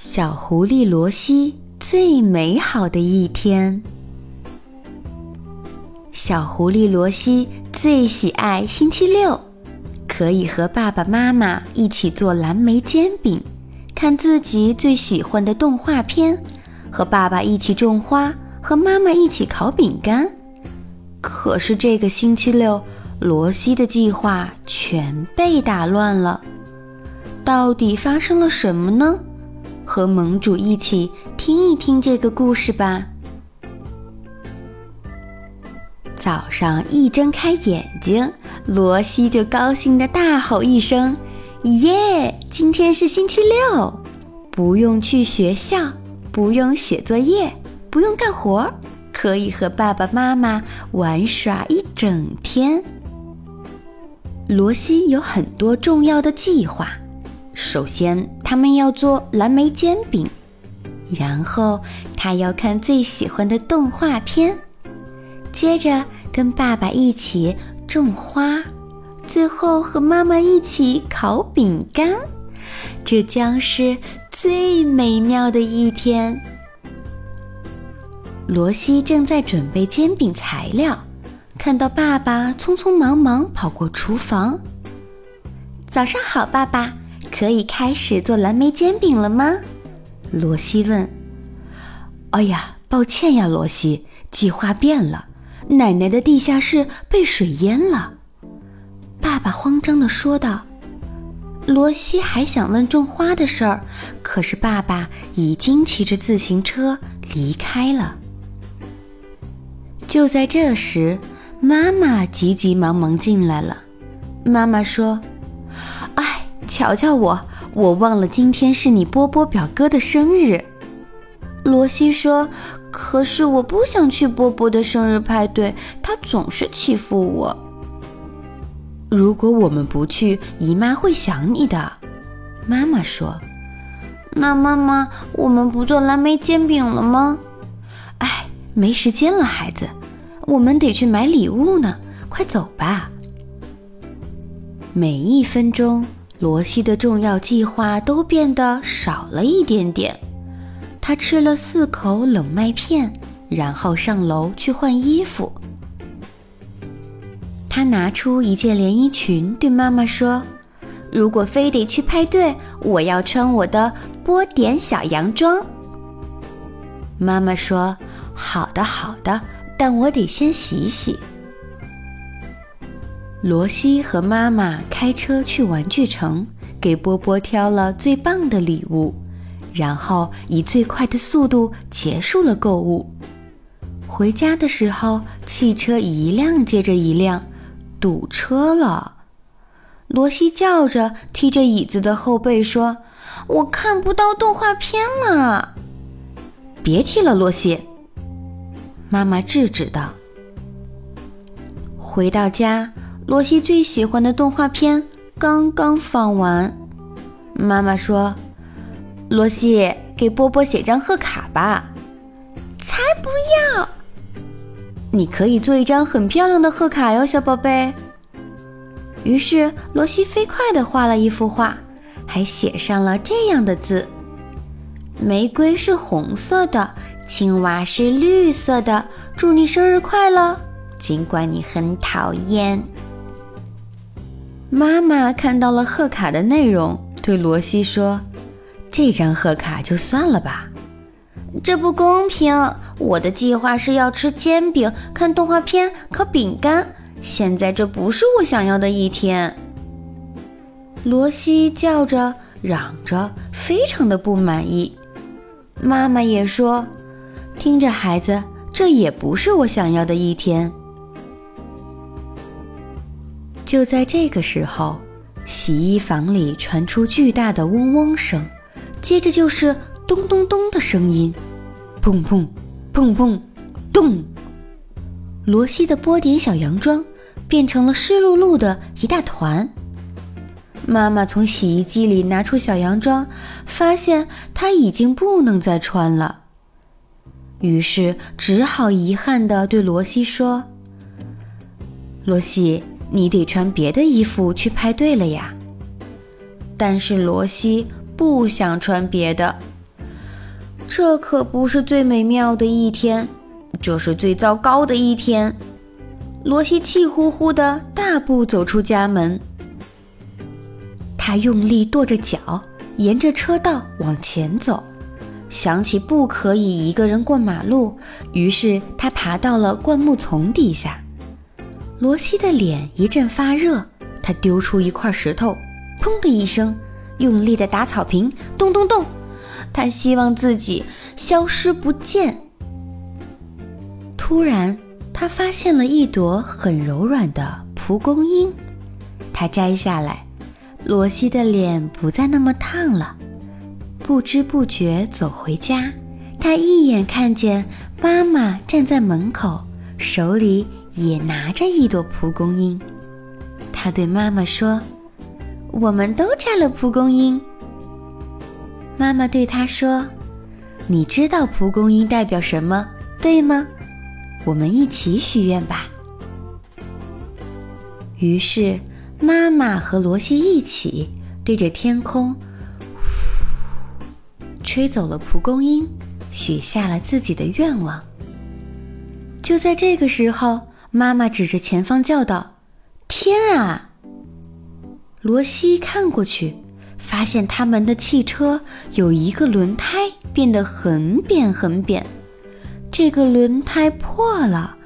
小狐狸罗西最美好的一天。小狐狸罗西最喜爱星期六，可以和爸爸妈妈一起做蓝莓煎饼，看自己最喜欢的动画片，和爸爸一起种花，和妈妈一起烤饼干。可是这个星期六，罗西的计划全被打乱了。到底发生了什么呢？和盟主一起听一听这个故事吧。早上一睁开眼睛，罗西就高兴地大吼一声：“耶！今天是星期六，不用去学校，不用写作业，不用干活，可以和爸爸妈妈玩耍一整天。”罗西有很多重要的计划。首先，他们要做蓝莓煎饼，然后他要看最喜欢的动画片，接着跟爸爸一起种花，最后和妈妈一起烤饼干。这将是最美妙的一天。罗西正在准备煎饼材料，看到爸爸匆匆忙忙跑过厨房。早上好，爸爸。可以开始做蓝莓煎饼了吗？罗西问。哎呀，抱歉呀，罗西，计划变了，奶奶的地下室被水淹了。爸爸慌张地说道。罗西还想问种花的事儿，可是爸爸已经骑着自行车离开了。就在这时，妈妈急急忙忙进来了。妈妈说。瞧瞧我，我忘了今天是你波波表哥的生日。罗西说：“可是我不想去波波的生日派对，他总是欺负我。”如果我们不去，姨妈会想你的。妈妈说：“那妈妈，我们不做蓝莓煎饼了吗？”哎，没时间了，孩子，我们得去买礼物呢。快走吧。每一分钟。罗西的重要计划都变得少了一点点。他吃了四口冷麦片，然后上楼去换衣服。他拿出一件连衣裙，对妈妈说：“如果非得去派对，我要穿我的波点小洋装。”妈妈说：“好的，好的，但我得先洗洗。”罗西和妈妈开车去玩具城，给波波挑了最棒的礼物，然后以最快的速度结束了购物。回家的时候，汽车一辆接着一辆，堵车了。罗西叫着，踢着椅子的后背说：“我看不到动画片了。”别踢了，罗西。妈妈制止道。回到家。罗西最喜欢的动画片刚刚放完，妈妈说：“罗西，给波波写张贺卡吧。”“才不要！”“你可以做一张很漂亮的贺卡哟，小宝贝。”于是罗西飞快地画了一幅画，还写上了这样的字：“玫瑰是红色的，青蛙是绿色的，祝你生日快乐，尽管你很讨厌。”妈妈看到了贺卡的内容，对罗西说：“这张贺卡就算了吧，这不公平。我的计划是要吃煎饼、看动画片、烤饼干，现在这不是我想要的一天。”罗西叫着、嚷着，非常的不满意。妈妈也说：“听着，孩子，这也不是我想要的一天。”就在这个时候，洗衣房里传出巨大的嗡嗡声，接着就是咚咚咚的声音，砰砰，砰砰，咚！罗西的波点小洋装变成了湿漉漉的一大团。妈妈从洗衣机里拿出小洋装，发现它已经不能再穿了，于是只好遗憾地对罗西说：“罗西。”你得穿别的衣服去派对了呀。但是罗西不想穿别的，这可不是最美妙的一天，这是最糟糕的一天。罗西气呼呼地大步走出家门，他用力跺着脚，沿着车道往前走。想起不可以一个人过马路，于是他爬到了灌木丛底下。罗西的脸一阵发热，他丢出一块石头，砰的一声，用力的打草坪，咚咚咚。他希望自己消失不见。突然，他发现了一朵很柔软的蒲公英，他摘下来，罗西的脸不再那么烫了。不知不觉走回家，他一眼看见妈妈站在门口，手里也拿着一朵蒲公英。他对妈妈说：“我们都摘了蒲公英。”妈妈对他说：“你知道蒲公英代表什么，对吗？我们一起许愿吧。”于是，妈妈和罗西一起对着天空。吹走了蒲公英，许下了自己的愿望。就在这个时候，妈妈指着前方叫道：“天啊！”罗西看过去，发现他们的汽车有一个轮胎变得很扁很扁，这个轮胎破了，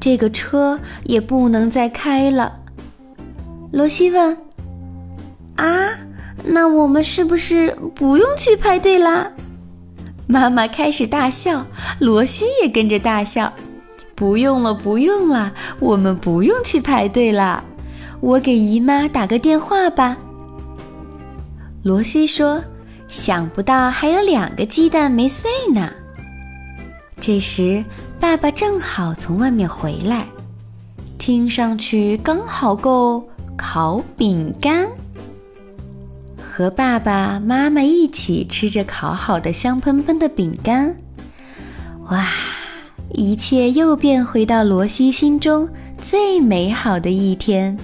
这个车也不能再开了。罗西问：“啊？”那我们是不是不用去排队啦？妈妈开始大笑，罗西也跟着大笑。不用了，不用了，我们不用去排队了。我给姨妈打个电话吧。罗西说：“想不到还有两个鸡蛋没碎呢。”这时，爸爸正好从外面回来，听上去刚好够烤饼干。和爸爸妈妈一起吃着烤好的香喷喷的饼干，哇！一切又变回到罗西心中最美好的一天。